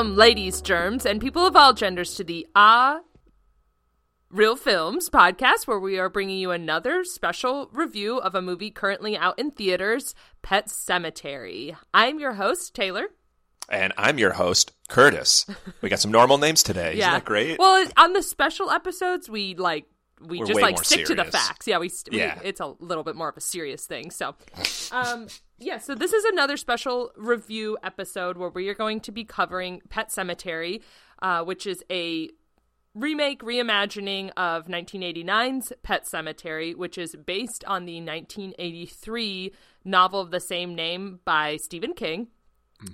Welcome, ladies, germs, and people of all genders, to the Ah Real Films podcast, where we are bringing you another special review of a movie currently out in theaters, Pet Sematary. I'm your host, Taylor. And I'm your host, Curtis. We got some normal names today. yeah, Isn't that great? Well, on the special episodes, we like we We're just like stick to the facts. Yeah, we, we Yeah. it's a little bit more of a serious thing. So, um, yeah. So this is another special review episode where we are going to be covering Pet Sematary, uh, which is a remake reimagining of 1989's Pet Sematary, which is based on the 1983 novel of the same name by Stephen King.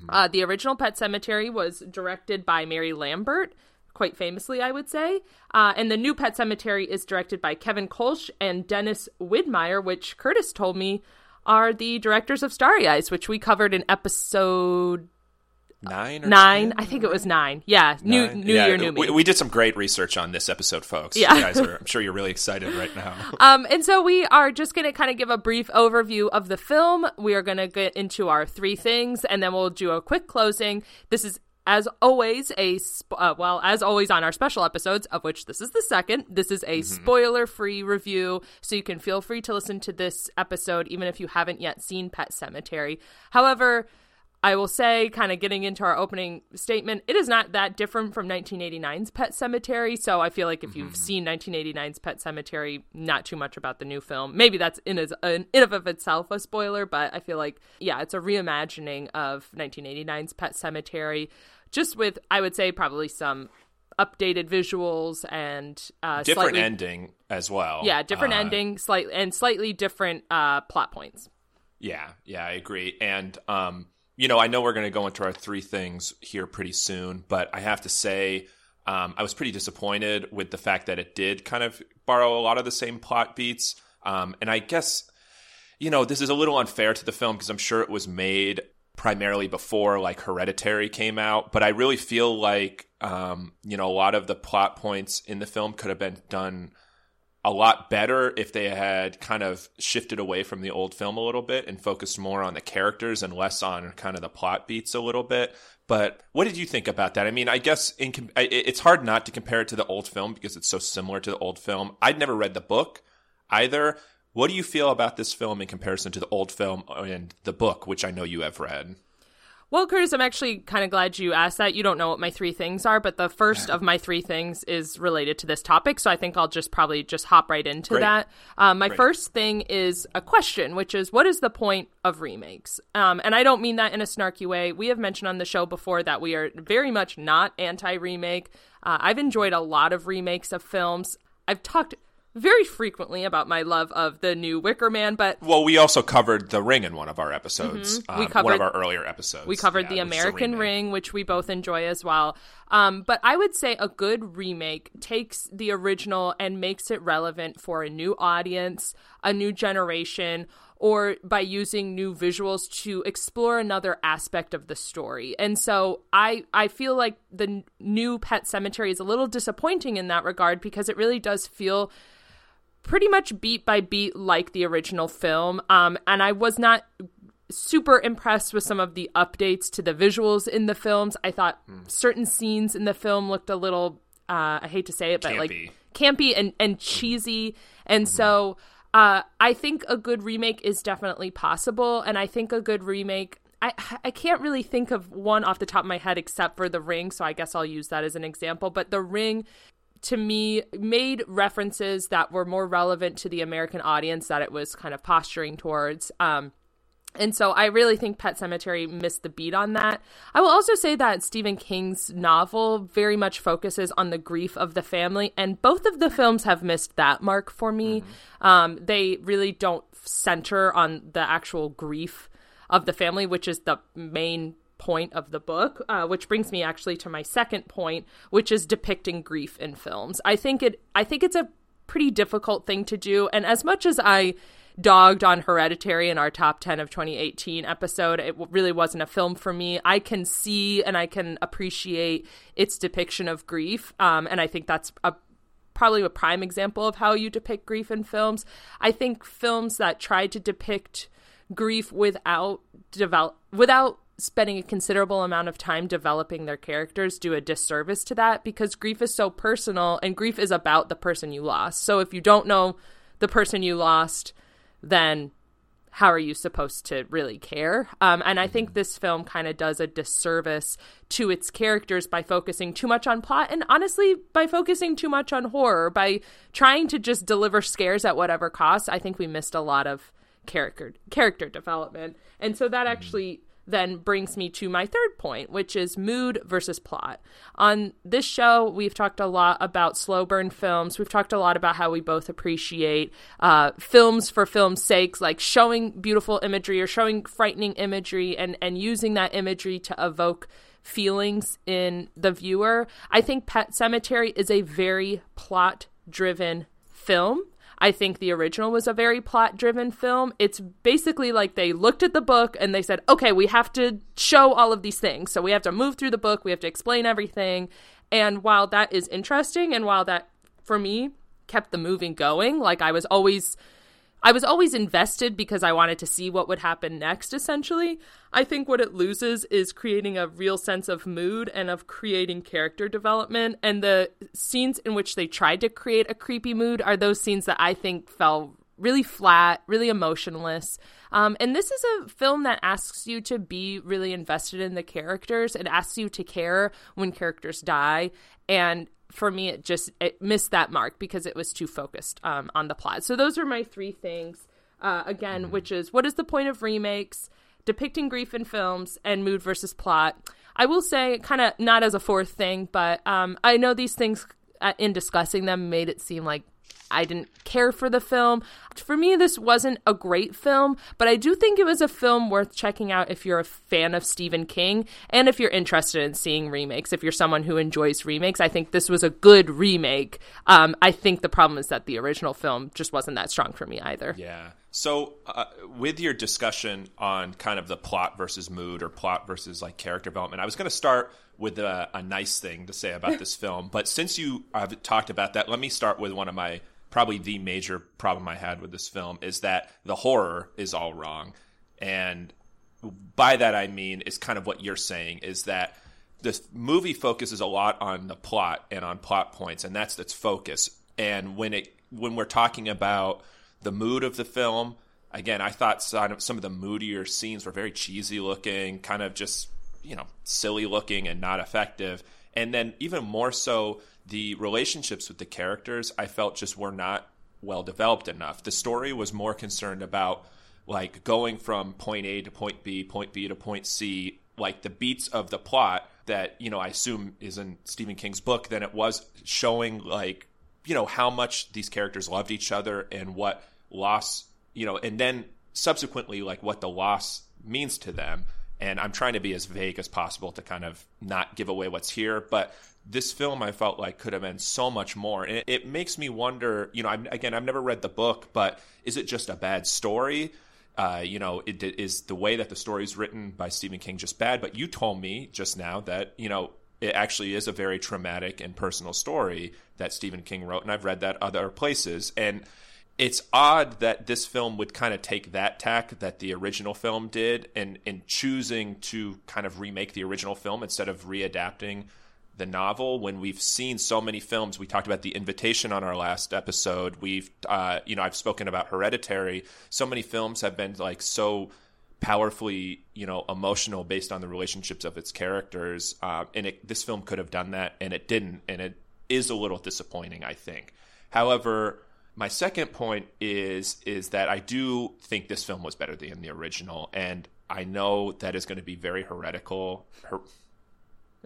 Uh, the original Pet Sematary was directed by Mary Lambert, quite famously, I would say. Uh, and the new Pet Sematary is directed by Kevin Kolsch and Dennis Widmyer, which Curtis told me are the directors of Starry Eyes, which we covered in episode nine or nine. 10? I think it was nine. Yeah, new Nine? New Yeah, Year, new me. we, we did some great research on this episode, folks. Yeah. You guys are, I'm sure you're really excited right now. Um, and so we are just going to kind of give a brief overview of the film. We are going to get into our three things, and then we'll do a quick closing. This is, as always, a sp- uh, well, as always on our special episodes, of which this is the second. This is a spoiler-free review, so you can feel free to listen to this episode even if you haven't yet seen Pet Sematary. However. I will say, kind of getting into our opening statement, it is not that different from 1989's Pet Sematary. So I feel like if you've seen 1989's Pet Sematary, not too much about the new film. Maybe that's in, as, in and of itself a spoiler, but I feel like, yeah, it's a reimagining of 1989's Pet Sematary, just with, I would say, probably some updated visuals and uh, different slightly, ending as well. Yeah, different Uh, ending, slightly and slightly different uh, plot points. Yeah, yeah, I agree. And um, you know, I know we're going to go into our three things here pretty soon, but I have to say, um, I was pretty disappointed with the fact that it did kind of borrow a lot of the same plot beats. Um, and I guess, you know, this is a little unfair to the film because I'm sure it was made primarily before like Hereditary came out, but I really feel like, um, you know, a lot of the plot points in the film could have been done a lot better if they had kind of shifted away from the old film a little bit and focused more on the characters and less on kind of the plot beats a little bit. But what did you think about that? I mean, I guess in it's hard not to compare it to the old film because it's so similar to the old film. I'd never read the book either. What do you feel about this film in comparison to the old film and the book, which I know you have read? Well, Curtis, I'm actually kind of glad you asked that. You don't know what my three things are, but the first of my three things is related to this topic, so I think I'll just probably just hop right into Great. that. Um, my Great. first thing is a question, which is what is the point of remakes? Um, and I don't mean that in a snarky way. We have mentioned on the show before that we are very much not anti-remake. Uh, I've enjoyed a lot of remakes of films. I've talked very frequently about my love of the new Wicker Man, but Well, we also covered The Ring in one of our episodes. Mm-hmm. We um, one covered- of our earlier episodes. We covered Yeah, the which is a American remake. Ring, which we both enjoy as well. Um, but I would say a good remake takes the original and makes it relevant for a new audience, a new generation, or by using new visuals to explore another aspect of the story. And so I I feel like the new Pet Sematary is a little disappointing in that regard because it really does feel pretty much beat by beat like the original film. Um, and I was not super impressed with some of the updates to the visuals in the films. I thought certain scenes in the film looked a little uh, I hate to say it, but Campy. like campy and, and cheesy. And so uh, I think a good remake is definitely possible. And I think a good remake I, I can't really think of one off the top of my head except for The Ring, so I guess I'll use that as an example. But The Ring to me made references that were more relevant to the American audience that it was kind of posturing towards. Um, and so I really think Pet Sematary missed the beat on that. I will also say that Stephen King's novel very much focuses on the grief of the family, and both of the films have missed that mark for me. Um, they really don't center on the actual grief of the family, which is the main point of the book, uh, which brings me actually to my second point, which is depicting grief in films. I think it I think it's a pretty difficult thing to do, and as much as I dogged on Hereditary in our top 10 of 2018 episode, it really wasn't a film for me. I can see and I can appreciate its depiction of grief, um, and I think that's a probably a prime example of how you depict grief in films. I think films that try to depict grief without develop without spending a considerable amount of time developing their characters do a disservice to that because grief is so personal and grief is about the person you lost. So if you don't know the person you lost, then how are you supposed to really care? Um, and I think this film kind of does a disservice to its characters by focusing too much on plot and honestly by focusing too much on horror, by trying to just deliver scares at whatever cost. I think we missed a lot of character character development. And so that mm-hmm. actually then brings me to my third point, which is mood versus plot. On this show, we've talked a lot about slow burn films. We've talked a lot about how we both appreciate uh, films for film's sakes, like showing beautiful imagery or showing frightening imagery and, and using that imagery to evoke feelings in the viewer. I think Pet Sematary is a very plot driven film. I think the original was a very plot driven film. It's basically like they looked at the book and they said, okay, we have to show all of these things. So we have to move through the book, we have to explain everything. And while that is interesting, and while that, for me, kept the moving going, like I was always I was always invested because I wanted to see what would happen next, essentially. I think what it loses is creating a real sense of mood and of creating character development. And the scenes in which they tried to create a creepy mood are those scenes that I think fell really flat, really emotionless. Um, and this is a film that asks you to be really invested in the characters. It asks you to care when characters die. And for me it just it missed that mark because it was too focused um, on the plot so those are my three things uh, again mm-hmm. which is what is the point of remakes depicting grief in films and mood versus plot i will say kind of not as a fourth thing but um, i know these things uh, in discussing them made it seem like I didn't care for the film. For me, this wasn't a great film, but I do think it was a film worth checking out if you're a fan of Stephen King and if you're interested in seeing remakes. If you're someone who enjoys remakes, I think this was a good remake. Um, I think the problem is that the original film just wasn't that strong for me either. Yeah. So, uh, with your discussion on kind of the plot versus mood or plot versus like character development, I was going to start with a, a, nice thing to say about this film. But since you have talked about that, let me start with one of my probably the major problem I had with this film is that the horror is all wrong. And by that I mean is kind of what you're saying is that this movie focuses a lot on the plot and on plot points and that's its focus. And when it when we're talking about the mood of the film, again, I thought some of the moodier scenes were very cheesy looking, kind of just, you know, silly looking and not effective. And then even more so the relationships with the characters I felt just were not well developed enough. The story was more concerned about like going from point A to point B, point B to point C, like the beats of the plot that, you know, I assume is in Stephen King's book, than it was showing like, you know, how much these characters loved each other and what loss, you know, and then subsequently like what the loss means to them. And I'm trying to be as vague as possible to kind of not give away what's here, but this film I felt like could have been so much more. And it, it makes me wonder, you know, I'm, again, I've never read the book, but is it just a bad story? Uh, you know, it, it is the way that the story is written by Stephen King just bad? But you told me just now that, you know, it actually is a very traumatic and personal story that Stephen King wrote. And I've read that other places. And it's odd that this film would kind of take that tack that the original film did and in choosing to kind of remake the original film instead of readapting the novel when we've seen so many films. We talked about The Invitation on our last episode. We've, uh, you know, I've spoken about Hereditary. So many films have been like so powerfully, you know, emotional based on the relationships of its characters. Uh, and it, this film could have done that, and it didn't. And it is a little disappointing, I think. However, my second point is is that I do think this film was better than the original, and I know that is going to be very heretical. Her-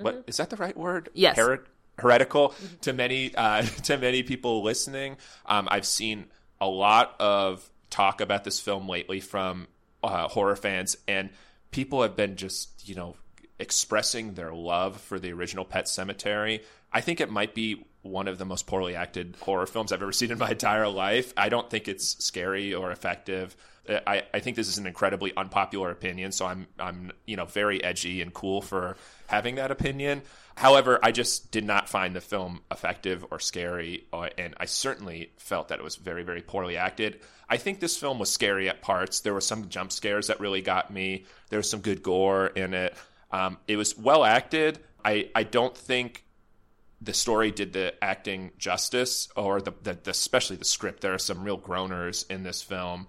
what mm-hmm. is that the right word? Yes. Her- heretical mm-hmm. to many uh, to many people listening. Um, I've seen a lot of talk about this film lately from uh, horror fans, and people have been just you know expressing their love for the original Pet Sematary. I think it might be one of the most poorly acted horror films I've ever seen in my entire life. I don't think it's scary or effective. I, I think this is an incredibly unpopular opinion, so I'm I'm you know very edgy and cool for having that opinion. However, I just did not find the film effective or scary, or, and I certainly felt that it was very very poorly acted. I think this film was scary at parts. There were some jump scares that really got me. There was some good gore in it. Um, it was well acted. I I don't think the story did the acting justice, or the, the, the especially the script. There are some real groaners in this film.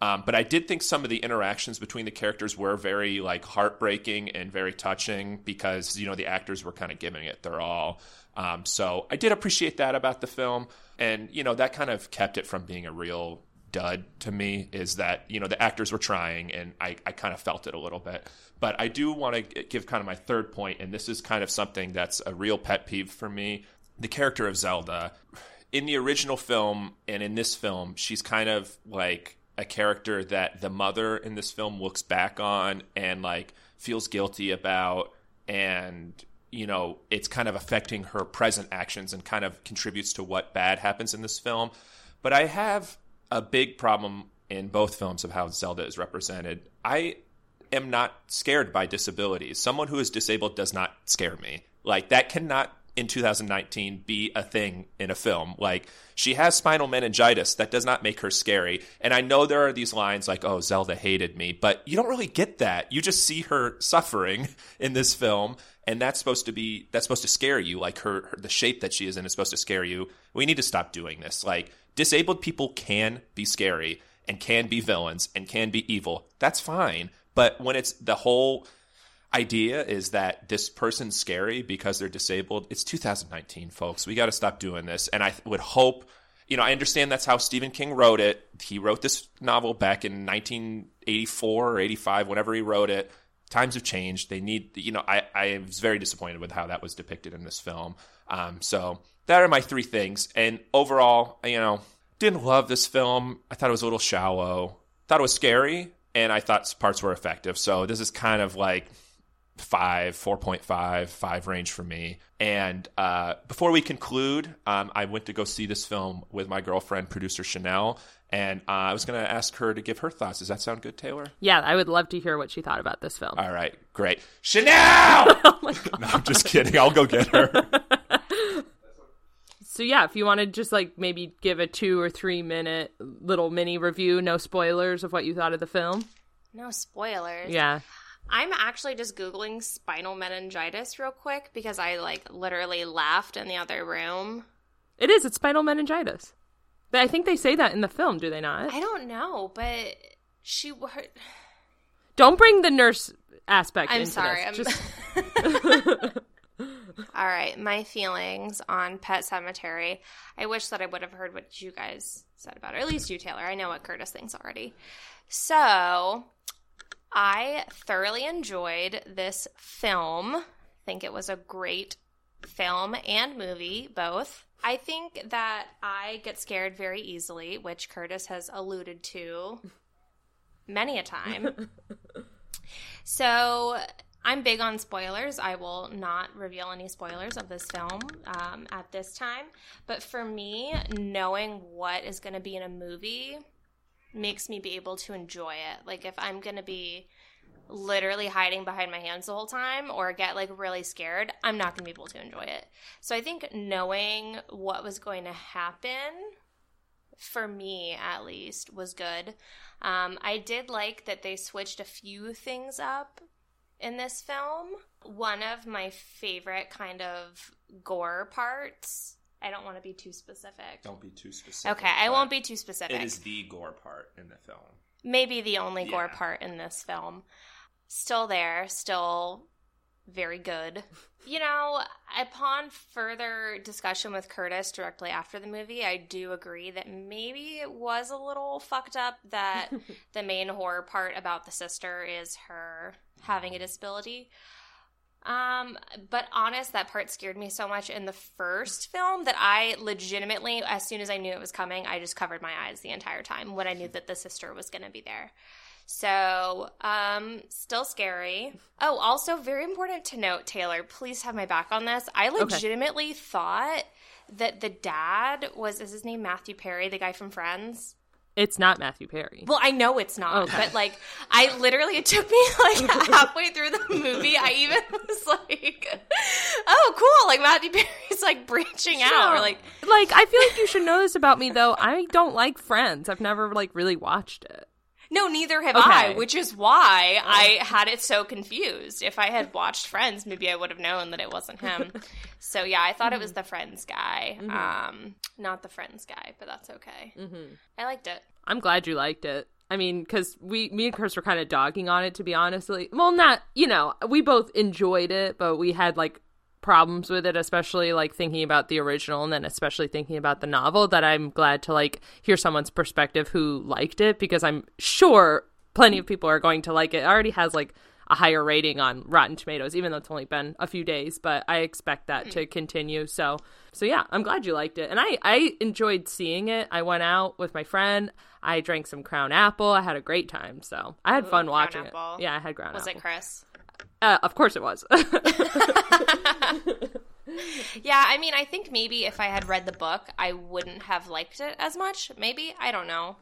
Um, but I did think some of the interactions between the characters were very like heartbreaking and very touching because you know the actors were kind of giving it their all. Um, so I did appreciate that about the film, and you know that kind of kept it from being a real dud to me. Is that you know the actors were trying, and I, I kind of felt it a little bit. But I do want to give kind of my third point, and this is kind of something that's a real pet peeve for me. The character of Zelda in the original film and in this film, she's kind of like a character that the mother in this film looks back on and like feels guilty about and you know it's kind of affecting her present actions and kind of contributes to what bad happens in this film but i have a big problem in both films of how zelda is represented i am not scared by disabilities someone who is disabled does not scare me like that cannot in 2019 be a thing in a film. Like she has spinal meningitis. That does not make her scary. And I know there are these lines like, "Oh, Zelda hated me," but you don't really get that. You just see her suffering in this film, and that's supposed to be that's supposed to scare you. Like her, her the shape that she is in is supposed to scare you. We need to stop doing this. Like disabled people can be scary and can be villains and can be evil. That's fine. But when it's the whole idea is that this person's scary because they're disabled. It's 2019, folks. We got to stop doing this. And I would hope, you know, I understand that's how Stephen King wrote it. He wrote this novel back in 1984 or 85, whenever he wrote it. Times have changed. They need, you know, I, I was very disappointed with how that was depicted in this film. Um, so that are my three things. And overall, you know, didn't love this film. I thought it was a little shallow. Thought it was scary, and I thought parts were effective. So this is kind of like five, 4.5, five range for me. And uh, before we conclude, um, I went to go see this film with my girlfriend, producer Chanel. And uh, I was going to ask her to give her thoughts. Does that sound good, Taylor? Yeah, I would love to hear what she thought about this film. All right, great. Chanel! oh no, I'm just kidding. I'll go get her. so yeah, if you want to just like maybe give a two or three minute little mini review, no spoilers of what you thought of the film. No spoilers. Yeah. I'm actually just googling spinal meningitis real quick because I like literally laughed in the other room. It is. It's spinal meningitis. I think they say that in the film, do they not? I don't know, but she. Her... Don't bring the nurse aspect. I'm sorry. I'm... Just... All right, my feelings on Pet Sematary. I wish that I would have heard what you guys said about it, or at least you, Taylor. I know what Curtis thinks already. So I thoroughly enjoyed this film. I think it was a great film and movie, both. I think that I get scared very easily, which Curtis has alluded to many a time. so I'm big on spoilers. I will not reveal any spoilers of this film um, at this time. But for me, knowing what is going to be in a movie makes me be able to enjoy it. Like if I'm going to be literally hiding behind my hands the whole time or get like really scared, I'm not going to be able to enjoy it. So I think knowing what was going to happen for me at least was good. Um, I did like that they switched a few things up in this film. One of my favorite kind of gore parts I don't want to be too specific. Don't be too specific. Okay, I won't be too specific. It is the gore part in the film. Maybe the only yeah. gore part in this film. Still there, still very good. You know, upon further discussion with Curtis directly after the movie, I do agree that maybe it was a little fucked up that the main horror part about the sister is her having a disability. Um, but honest, that part scared me so much in the first film that I legitimately, as soon as I knew it was coming, I just covered my eyes the entire time when I knew that the sister was going to be there. So, um, still scary. Oh, also very important to note, Taylor, please have my back on this. I legitimately okay. thought that the dad was is his name Matthew Perry, the guy from Friends. It's not Matthew Perry. Well, I know it's not, okay. but like, I literally it took me like halfway through the movie. I even was like, "Oh, cool!" Like Matthew Perry's like branching out, or like, like I feel like you should know this about me though. I don't like Friends. I've never like really watched it. No, neither have okay. I, which is why I had it so confused. If I had watched Friends, maybe I would have known that it wasn't him. so yeah, I thought mm-hmm. it was the Friends guy, mm-hmm. um, not the Friends guy, but that's okay. Mm-hmm. I liked it. I'm glad you liked it. I mean, because we, me and Chris were kind of dogging on it, to be honestly. Well, not, you know, we both enjoyed it, but we had like problems with it, especially like thinking about the original and then especially thinking about the novel, that I'm glad to like hear someone's perspective who liked it because I'm sure plenty of people are going to like it. It already has like a higher rating on Rotten Tomatoes, even though it's only been a few days, but I expect that to mm. continue. So so yeah, I'm glad you liked it. And I, I enjoyed seeing it. I went out with my friend. I drank some Crown Apple. I had a great time. So I had Ooh, fun watching it. Yeah, I had Crown was Apple. Was it Chris? Uh, of course it was. yeah, I mean, I think maybe if I had read the book, I wouldn't have liked it as much. Maybe. I don't know.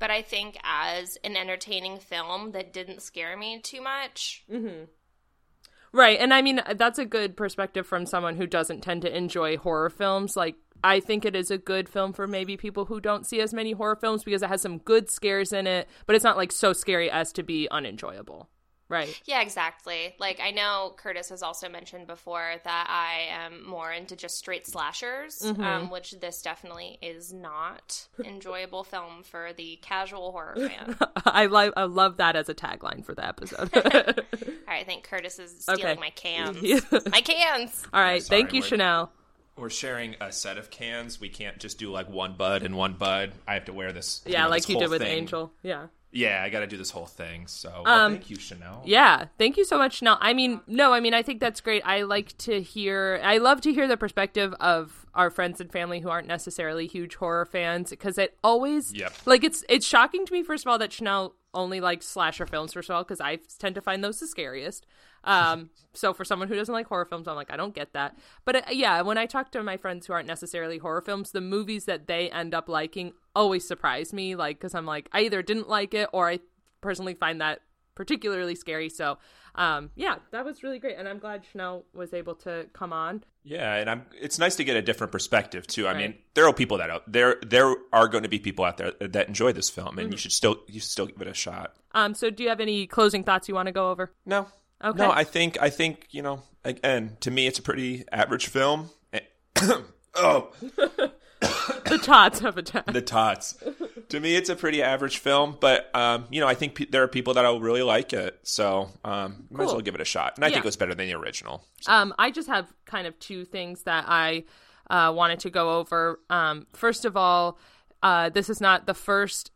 But I think as an entertaining film that didn't scare me too much. Mm-hmm. Right. And I mean, that's a good perspective from someone who doesn't tend to enjoy horror films. Like, I think it is a good film for maybe people who don't see as many horror films because it has some good scares in it, but it's not like so scary as to be unenjoyable. Right. Yeah, exactly. Like I know Curtis has also mentioned before that I am more into just straight slashers, mm-hmm. um, which this definitely is not enjoyable film for the casual horror fan. I love I love that as a tagline for the episode. All right, I think Curtis is stealing okay. my cans. my cans. All right, Sorry, thank you, Chanel. We're sharing a set of cans. We can't just do like one bud and one bud. I have to wear this. Yeah, you know, like this you did with thing. Angel. Yeah. Yeah, I got to do this whole thing. So well, um, thank you, Chanel. Yeah, thank you so much, Chanel. I mean, no, I mean, I think that's great. I like to hear. I love to hear the perspective of our friends and family who aren't necessarily huge horror fans because it always, yep. like, it's it's shocking to me. First of all, that Chanel only likes slasher films. First of all, because I tend to find those the scariest. Um, so for someone who doesn't like horror films, I'm like, I don't get that. But uh, yeah, when I talk to my friends who aren't necessarily horror films, the movies that they end up liking always surprise me. Like, because I'm like, I either didn't like it or I personally find that particularly scary. So, um, yeah, that was really great, and I'm glad Chanel was able to come on. Yeah, and I'm. It's nice to get a different perspective too. I mean, there are people that out there. There are going to be people out there that enjoy this film, and mm-hmm. you should still you should still give it a shot. Um. So, do you have any closing thoughts you want to go over? No. Okay. No, I think I think you know. Again, to me, it's a pretty average film. oh. the tots have attacked. The tots. to me, it's a pretty average film, but um, you know, I think pe- there are people that will really like it, so um, cool. might as well give it a shot. And I yeah. think it was better than the original. So. Um, I just have kind of two things that I uh, wanted to go over. Um, first of all, uh, this is not the first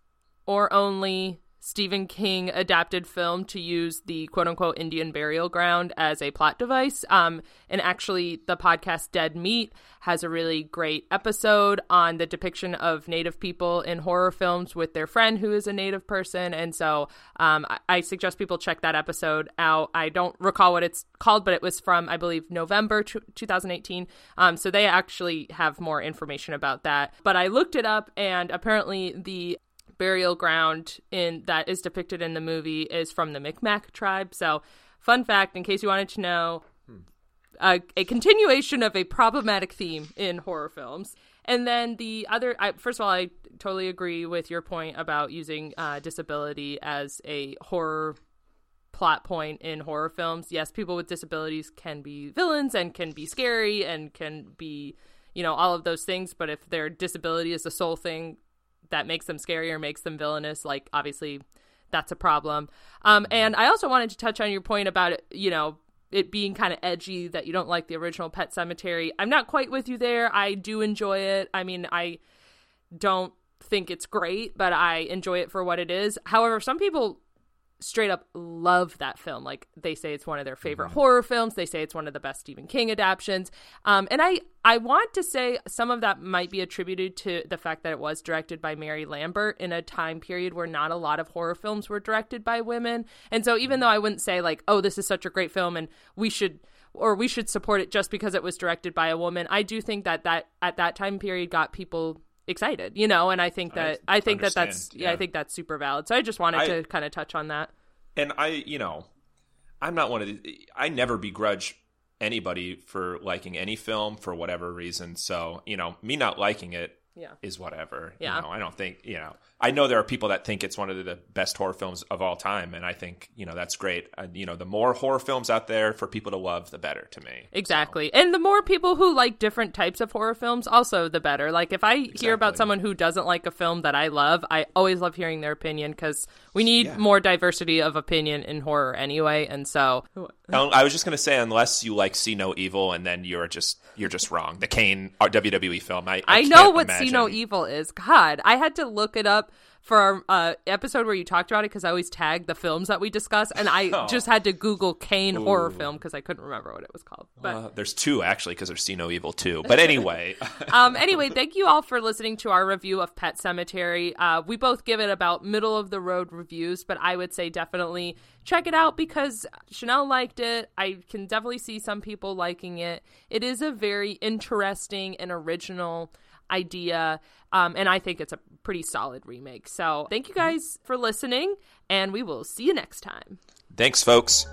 or only Stephen King adapted film to use the quote unquote Indian burial ground as a plot device. Um, and actually, the podcast Dead Meat has a really great episode on the depiction of Native people in horror films with their friend who is a Native person. And so um, I-, I, suggest people check that episode out. I don't recall what it's called, but it was from, I believe, November t- 2018. Um, so they actually have more information about that. But I looked it up, and apparently, the burial ground in that is depicted in the movie is from the Micmac tribe. So, fun fact, in case you wanted to know, a, a continuation of a problematic theme in horror films. And then the other, I, first of all, I totally agree with your point about using uh, disability as a horror plot point in horror films. Yes, people with disabilities can be villains and can be scary and can be, you know, all of those things. But if their disability is the sole thing that makes them scary or makes them villainous, like obviously that's a problem. Um, and I also wanted to touch on your point about it, you know, it being kind of edgy that you don't like the original Pet Sematary. I'm not quite with you there. I do enjoy it. I mean, I don't think it's great, but I enjoy it for what it is. However, some people straight up love that film. Like they say it's one of their favorite mm-hmm. horror films. They say it's one of the best Stephen King adaptations. Um, and I I want to say some of that might be attributed to the fact that it was directed by Mary Lambert in a time period where not a lot of horror films were directed by women. And so even though I wouldn't say like, oh, this is such a great film and we should or we should support it just because it was directed by a woman. I do think that that at that time period got people excited, you know, and I think that I, I think that that's yeah. yeah. I think that's super valid. So I just wanted I, to kind of touch on that. And I, you know, I'm not one of the I never begrudge anybody for liking any film for whatever reason. So, you know, me not liking it yeah. is whatever. Yeah. You know, I don't think, you know, I know there are people that think it's one of the best horror films of all time. And I think, you know, that's great. Uh, you know, the more horror films out there for people to love, the better to me. Exactly. So. And the more people who like different types of horror films, also the better. Like if I exactly. hear about someone who doesn't like a film that I love, I always love hearing their opinion because we need yeah. more diversity of opinion in horror anyway. And so. I was just going to say, unless you like See No Evil and then you're just, you're just wrong. The Kane uh, WWE film. I, I, I know what. See No Evil is. God, I had to look it up for our uh, episode where you talked about it because I always tag the films that we discuss, and I oh. just had to Google Kane Ooh. horror film because I couldn't remember what it was called. But uh, there's two actually because there's See No Evil too. But anyway, um, anyway, thank you all for listening to our review of Pet Sematary. Uh, we both give it about middle of the road reviews, but I would say definitely check it out because Chanel liked it. I can definitely see some people liking it. It is a very interesting and original idea. Um, and I think it's a pretty solid remake. So thank you guys for listening, and we will see you next time. Thanks, folks.